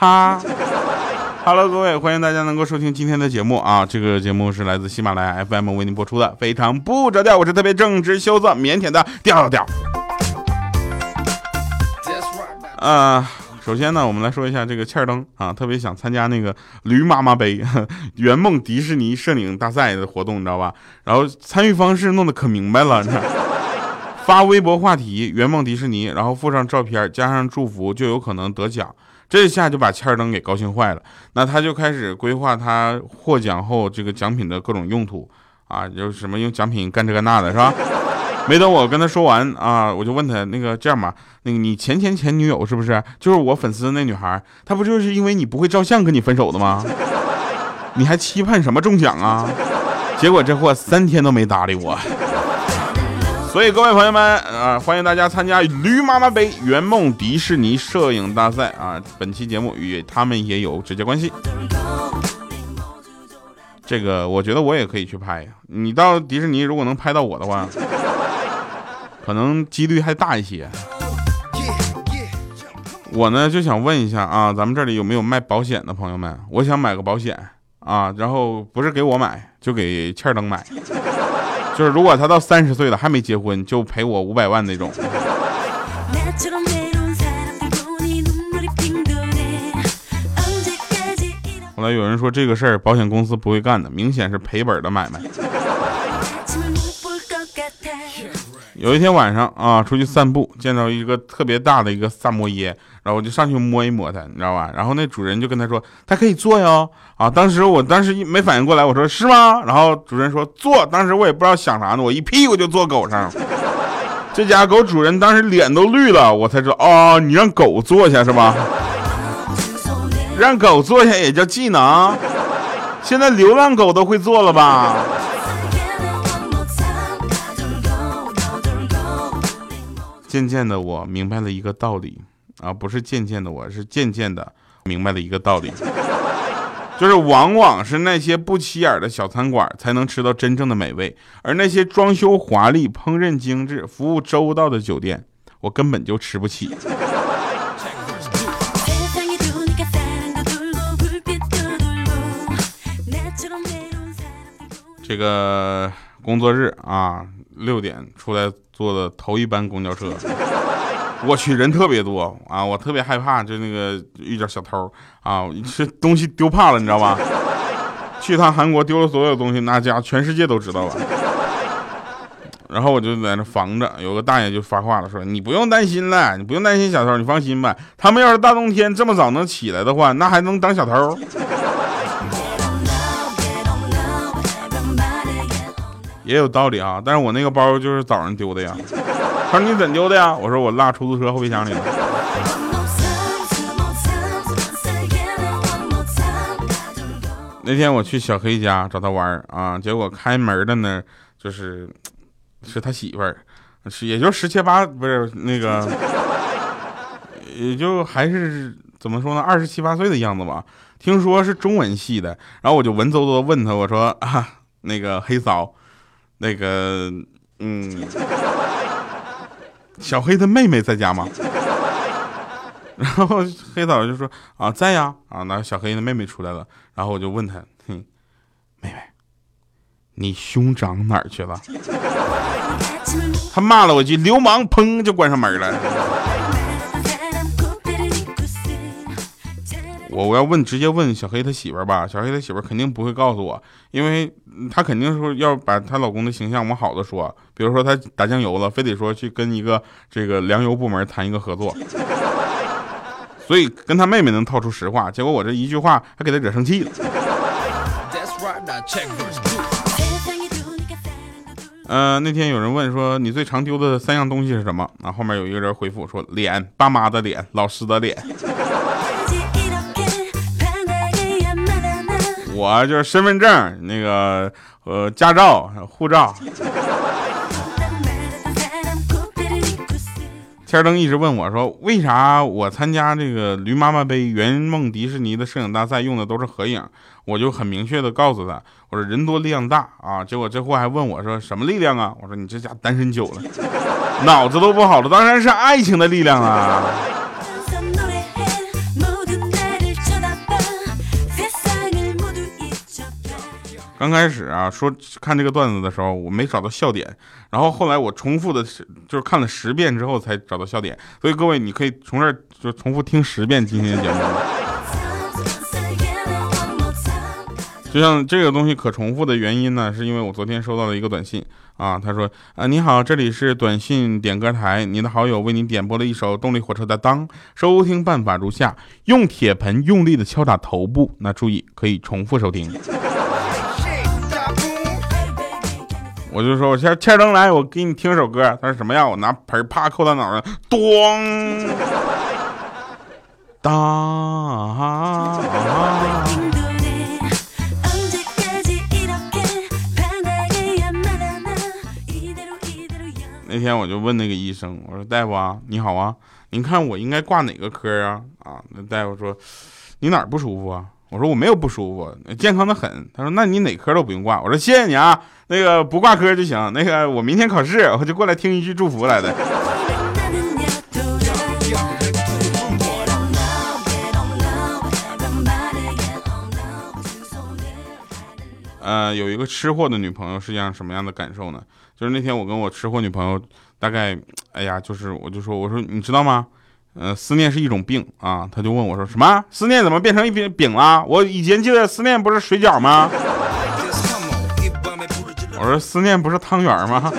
哈，Hello，各位，欢迎大家能够收听今天的节目啊！这个节目是来自喜马拉雅 FM 为您播出的，非常不着调，我是特别正直、羞涩、腼腆的调调。啊，首先呢，我们来说一下这个欠儿登啊，特别想参加那个驴妈妈杯圆梦迪士尼摄影大赛的活动，你知道吧？然后参与方式弄得可明白了，发微博话题圆梦迪士尼，然后附上照片，加上祝福，就有可能得奖。这下就把切尔登给高兴坏了，那他就开始规划他获奖后这个奖品的各种用途啊，有什么用奖品干这干那的，是吧？没等我跟他说完啊，我就问他那个这样吧，那个你前前前女友是不是就是我粉丝那女孩？她不就是因为你不会照相跟你分手的吗？你还期盼什么中奖啊？结果这货三天都没搭理我。所以各位朋友们啊，欢迎大家参加驴妈妈杯圆梦迪士尼摄影大赛啊！本期节目与他们也有直接关系。这个我觉得我也可以去拍呀。你到迪士尼如果能拍到我的话，可能几率还大一些。我呢就想问一下啊，咱们这里有没有卖保险的朋友们？我想买个保险啊，然后不是给我买，就给欠登买。就是如果他到三十岁了还没结婚，就赔我五百万那种。后来有人说这个事儿保险公司不会干的，明显是赔本的买卖。有一天晚上啊，出去散步，见到一个特别大的一个萨摩耶，然后我就上去摸一摸它，你知道吧？然后那主人就跟他说，它可以坐哟。啊，当时我当时没反应过来，我说是吗？然后主人说坐，当时我也不知道想啥呢，我一屁股就坐狗上。这家狗主人当时脸都绿了，我才知道哦，你让狗坐下是吧？让狗坐下也叫技能？现在流浪狗都会坐了吧？渐渐的，我明白了一个道理啊，不是渐渐的，我是渐渐的明白了一个道理，就是往往是那些不起眼的小餐馆才能吃到真正的美味，而那些装修华丽、烹饪精致、服务周到的酒店，我根本就吃不起。这个工作日啊，六点出来。坐的头一班公交车，我去人特别多啊，我特别害怕，就那个遇见小偷啊，这东西丢怕了，你知道吧？去趟韩国丢了所有东西，那家全世界都知道了。然后我就在那防着，有个大爷就发话了，说你不用担心了，你不用担心小偷，你放心吧。他们要是大冬天这么早能起来的话，那还能当小偷？也有道理啊，但是我那个包就是早上丢的呀。他说你怎丢的呀？我说我落出租车后备箱里了。那天我去小黑家找他玩儿啊，结果开门的呢，就是是他媳妇儿，是也就十七八，不是那个，也就还是怎么说呢，二十七八岁的样子吧。听说是中文系的，然后我就文绉绉问他，我说啊，那个黑嫂。那个，嗯，小黑的妹妹在家吗？然后黑嫂就说啊，在呀，啊，那小黑的妹妹出来了，然后我就问他，哼，妹妹，你兄长哪儿去了？他骂了我一句流氓，砰就关上门了。我我要问，直接问小黑他媳妇儿吧。小黑他媳妇儿肯定不会告诉我，因为他肯定说要把她老公的形象往好的说。比如说他打酱油了，非得说去跟一个这个粮油部门谈一个合作，所以跟他妹妹能套出实话。结果我这一句话还给他惹生气了。嗯，那天有人问说你最常丢的三样东西是什么？啊，后面有一个人回复说脸，爸妈的脸，老师的脸。我就是身份证，那个呃驾照、护照。千灯一直问我说：“为啥我参加这个驴妈妈杯圆梦迪士尼的摄影大赛用的都是合影？”我就很明确的告诉他：“我说人多力量大啊！”结果这货还问我说：“什么力量啊？”我说：“你这家单身久了，脑子都不好了，当然是爱情的力量啊！”刚开始啊，说看这个段子的时候，我没找到笑点，然后后来我重复的，就是看了十遍之后才找到笑点。所以各位，你可以从这儿就重复听十遍今天的节目。就像这个东西可重复的原因呢，是因为我昨天收到了一个短信啊，他说啊你好，这里是短信点歌台，你的好友为你点播了一首动力火车的《当》，收听办法如下：用铁盆用力的敲打头部，那注意可以重复收听。我就说，我先欠灯来，我给你听首歌。他说什么样？我拿盆啪扣他脑上，咣，当。那天我就问那个医生，我说大夫啊，你好啊，您看我应该挂哪个科啊？啊，那大夫说你哪儿不舒服啊？我说我没有不舒服，健康的很。他说那你哪科都不用挂。我说谢谢你啊，那个不挂科就行。那个我明天考试，我就过来听一句祝福来的。呃，有一个吃货的女朋友是样什么样的感受呢？就是那天我跟我吃货女朋友，大概，哎呀，就是我就说，我说你知道吗？呃，思念是一种病啊，他就问我说什么？思念怎么变成一饼饼了？我以前记得思念不是水饺吗？我说思念不是汤圆吗？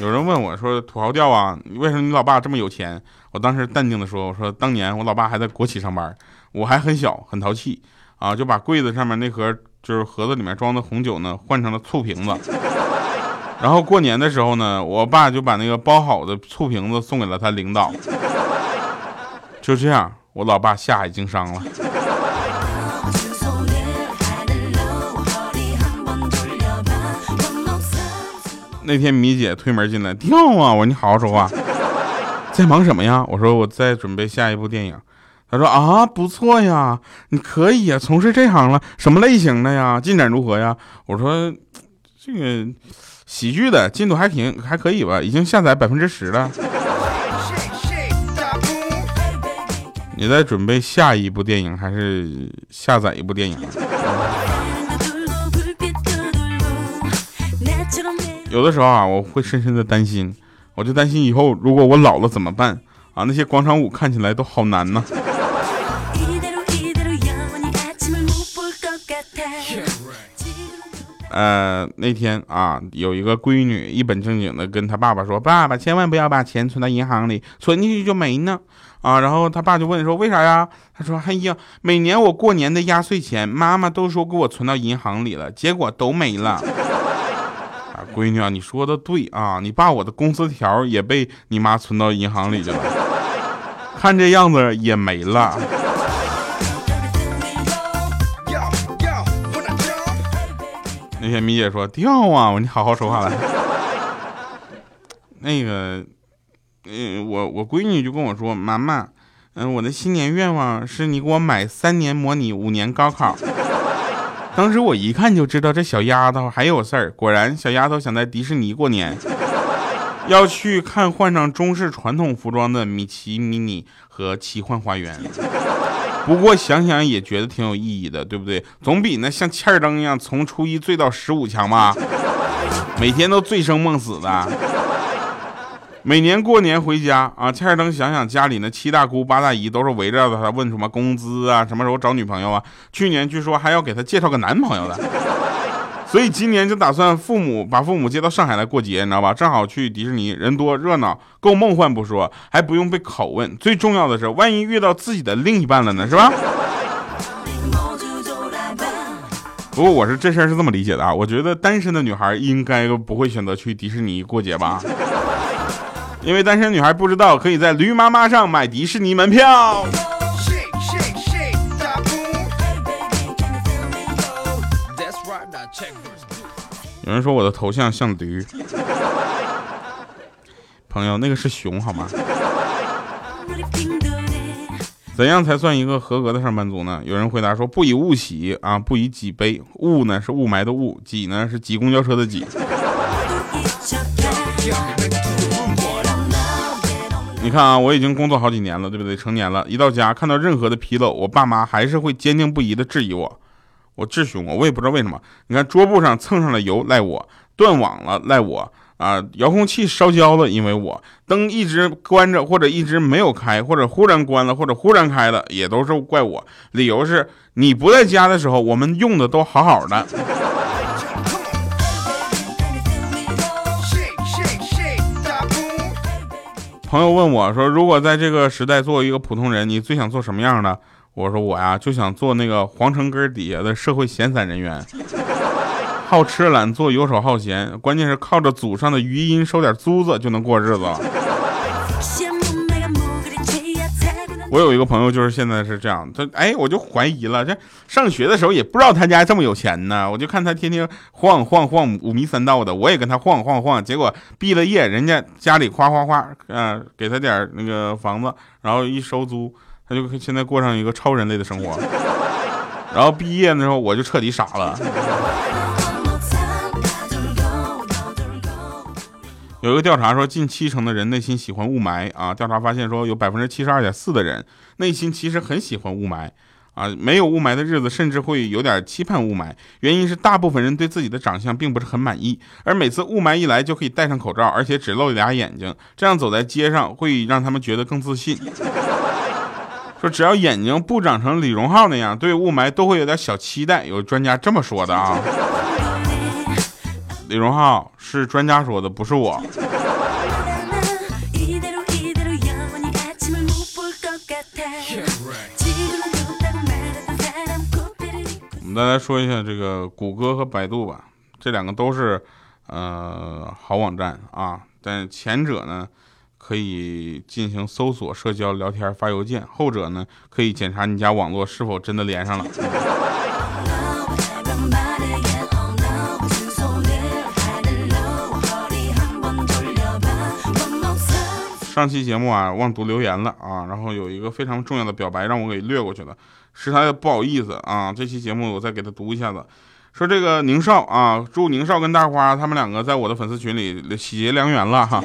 有人问我说土豪掉啊，为什么你老爸这么有钱？我当时淡定的说，我说当年我老爸还在国企上班，我还很小很淘气啊，就把柜子上面那盒就是盒子里面装的红酒呢换成了醋瓶子。然后过年的时候呢，我爸就把那个包好的醋瓶子送给了他领导。就这样，我老爸下海经商了。那天米姐推门进来，跳啊！我说你好好说话，在忙什么呀？我说我在准备下一部电影。她说啊，不错呀，你可以呀，从事这行了，什么类型的呀？进展如何呀？我说这个。喜剧的进度还挺还可以吧，已经下载百分之十了。你在准备下一部电影还是下载一部电影？有的时候啊，我会深深的担心，我就担心以后如果我老了怎么办啊？那些广场舞看起来都好难呢。呃，那天啊，有一个闺女一本正经的跟她爸爸说：“爸爸，千万不要把钱存到银行里，存进去就没呢。”啊，然后他爸就问说：“为啥呀？”他说：“哎呀，每年我过年的压岁钱，妈妈都说给我存到银行里了，结果都没了。”啊，闺女啊，你说的对啊，你爸我的工资条也被你妈存到银行里去了，看这样子也没了。那天米姐说掉啊，我你好好说话来。那个，嗯，我我闺女就跟我说，妈妈，嗯，我的新年愿望是你给我买三年模拟五年高考。当时我一看就知道这小丫头还有事儿，果然小丫头想在迪士尼过年，要去看换上中式传统服装的米奇、米妮和奇幻花园。不过想想也觉得挺有意义的，对不对？总比那像欠儿灯一样从初一醉到十五强吧？每天都醉生梦死的。每年过年回家啊，欠儿灯想想家里那七大姑八大姨都是围绕着他问什么工资啊，什么时候找女朋友啊？去年据说还要给他介绍个男朋友的。所以今年就打算父母把父母接到上海来过节，你知道吧？正好去迪士尼，人多热闹，够梦幻不说，还不用被拷问。最重要的是，万一遇到自己的另一半了呢，是吧？不过我是这事儿是这么理解的啊，我觉得单身的女孩应该不会选择去迪士尼过节吧？因为单身女孩不知道可以在驴妈妈上买迪士尼门票。有人说我的头像像驴，朋友，那个是熊好吗？怎样才算一个合格的上班族呢？有人回答说：不以物喜啊，不以己悲。物呢是雾霾的雾，己呢是挤公交车的挤。你看啊，我已经工作好几年了，对不对？成年了，一到家看到任何的纰漏，我爸妈还是会坚定不移的质疑我。我质询我，我也不知道为什么。你看桌布上蹭上了油，赖我；断网了，赖我。啊，遥控器烧焦了，因为我灯一直关着，或者一直没有开，或者忽然关了，或者忽然开了，也都是怪我。理由是你不在家的时候，我们用的都好好的。朋友问我说：“如果在这个时代做一个普通人，你最想做什么样的？”我说：“我呀，就想做那个皇城根底下的社会闲散人员。”好吃懒做，游手好闲，关键是靠着祖上的余荫收点租子就能过日子了。我有一个朋友，就是现在是这样，他哎，我就怀疑了，这上学的时候也不知道他家这么有钱呢，我就看他天天晃晃晃五迷三道的，我也跟他晃晃晃，结果毕了业，人家家里夸夸夸，嗯，给他点那个房子，然后一收租，他就现在过上一个超人类的生活。然后毕业的时候，我就彻底傻了。有一个调查说，近七成的人内心喜欢雾霾啊。调查发现说，有百分之七十二点四的人内心其实很喜欢雾霾啊。没有雾霾的日子，甚至会有点期盼雾霾。原因是大部分人对自己的长相并不是很满意，而每次雾霾一来，就可以戴上口罩，而且只露俩眼睛，这样走在街上会让他们觉得更自信。说只要眼睛不长成李荣浩那样，对雾霾都会有点小期待。有专家这么说的啊。李荣浩是专家说的，不是我。我们再来说一下这个谷歌和百度吧，这两个都是呃好网站啊，但前者呢可以进行搜索、社交、聊天、发邮件，后者呢可以检查你家网络是否真的连上了。上期节目啊，忘读留言了啊，然后有一个非常重要的表白让我给略过去了，是他不好意思啊。这期节目我再给他读一下子，说这个宁少啊，祝宁少跟大花他们两个在我的粉丝群里喜结良缘了哈。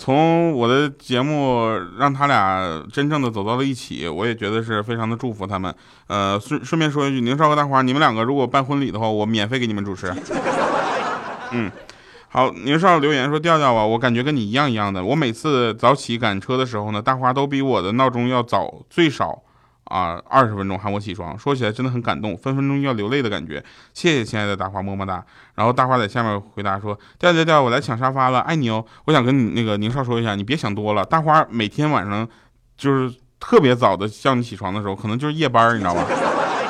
从我的节目让他俩真正的走到了一起，我也觉得是非常的祝福他们。呃，顺顺便说一句，宁少和大花，你们两个如果办婚礼的话，我免费给你们主持。嗯。好，宁少留言说：“调调啊，我感觉跟你一样一样的。我每次早起赶车的时候呢，大花都比我的闹钟要早最少啊二十分钟喊我起床。说起来真的很感动，分分钟要流泪的感觉。谢谢亲爱的大花，么么哒。然后大花在下面回答说：调调调，我来抢沙发了，爱你哦。我想跟你那个宁少说一下，你别想多了。大花每天晚上就是特别早的叫你起床的时候，可能就是夜班，你知道吧？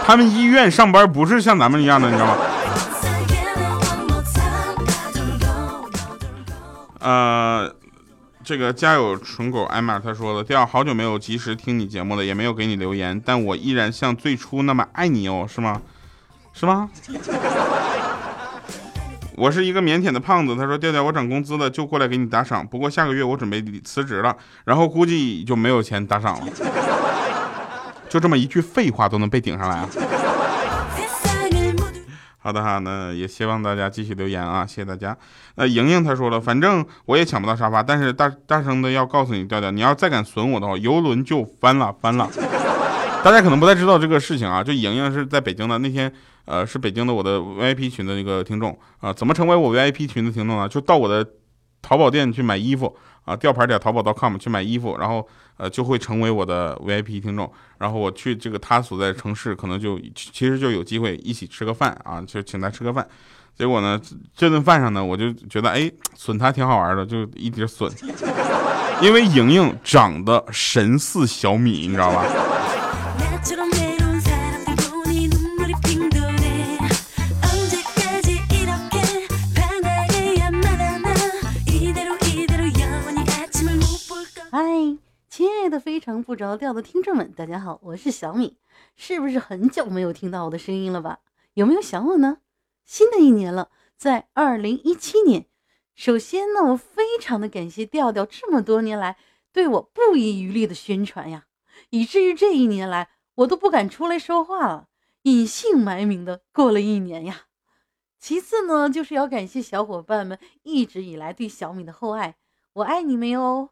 他们医院上班不是像咱们一样的，你知道吗？”呃，这个家有纯狗艾玛他说了，掉好久没有及时听你节目了，也没有给你留言，但我依然像最初那么爱你哦，是吗？是吗？我是一个腼腆的胖子，他说调调我涨工资了，就过来给你打赏，不过下个月我准备辞职了，然后估计就没有钱打赏了，就这么一句废话都能被顶上来啊！好的哈，那也希望大家继续留言啊，谢谢大家。那莹莹她说了，反正我也抢不到沙发，但是大大声的要告诉你，调调，你要再敢损我的话，游轮就翻了，翻了。大家可能不太知道这个事情啊，就莹莹是在北京的，那天呃是北京的我的 VIP 群的那个听众啊，怎么成为我 VIP 群的听众呢？就到我的淘宝店去买衣服啊，吊牌点淘宝 .com 去买衣服，然后。呃，就会成为我的 VIP 听众，然后我去这个他所在城市，可能就其实就有机会一起吃个饭啊，就请他吃个饭。结果呢，这顿饭上呢，我就觉得哎，损他挺好玩的，就一直损。因为莹莹长得神似小米，你知道吧？爱的非常不着调的听众们，大家好，我是小米，是不是很久没有听到我的声音了吧？有没有想我呢？新的一年了，在二零一七年，首先呢，我非常的感谢调调这么多年来对我不遗余力的宣传呀，以至于这一年来我都不敢出来说话了，隐姓埋名的过了一年呀。其次呢，就是要感谢小伙伴们一直以来对小米的厚爱，我爱你们哟。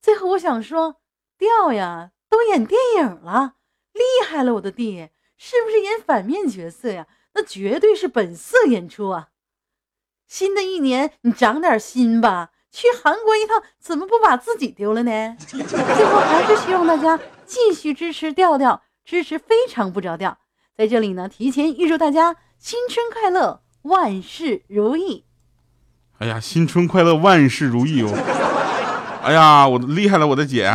最后我想说。调呀，都演电影了，厉害了，我的弟！是不是演反面角色呀？那绝对是本色演出啊！新的一年，你长点心吧。去韩国一趟，怎么不把自己丢了呢？最后还是希望大家继续支持调调，支持非常不着调。在这里呢，提前预祝大家新春快乐，万事如意。哎呀，新春快乐，万事如意哦！哎呀，我厉害了，我的姐！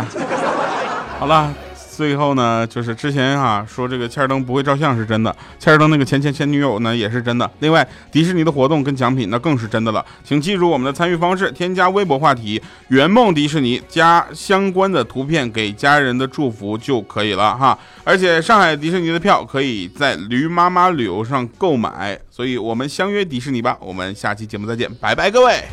好了。最后呢，就是之前啊说这个切尔登不会照相是真的，切尔登那个前前前女友呢也是真的。另外，迪士尼的活动跟奖品那更是真的了。请记住我们的参与方式：添加微博话题“圆梦迪士尼”，加相关的图片给家人的祝福就可以了哈。而且上海迪士尼的票可以在驴妈妈旅游上购买，所以我们相约迪士尼吧。我们下期节目再见，拜拜各位。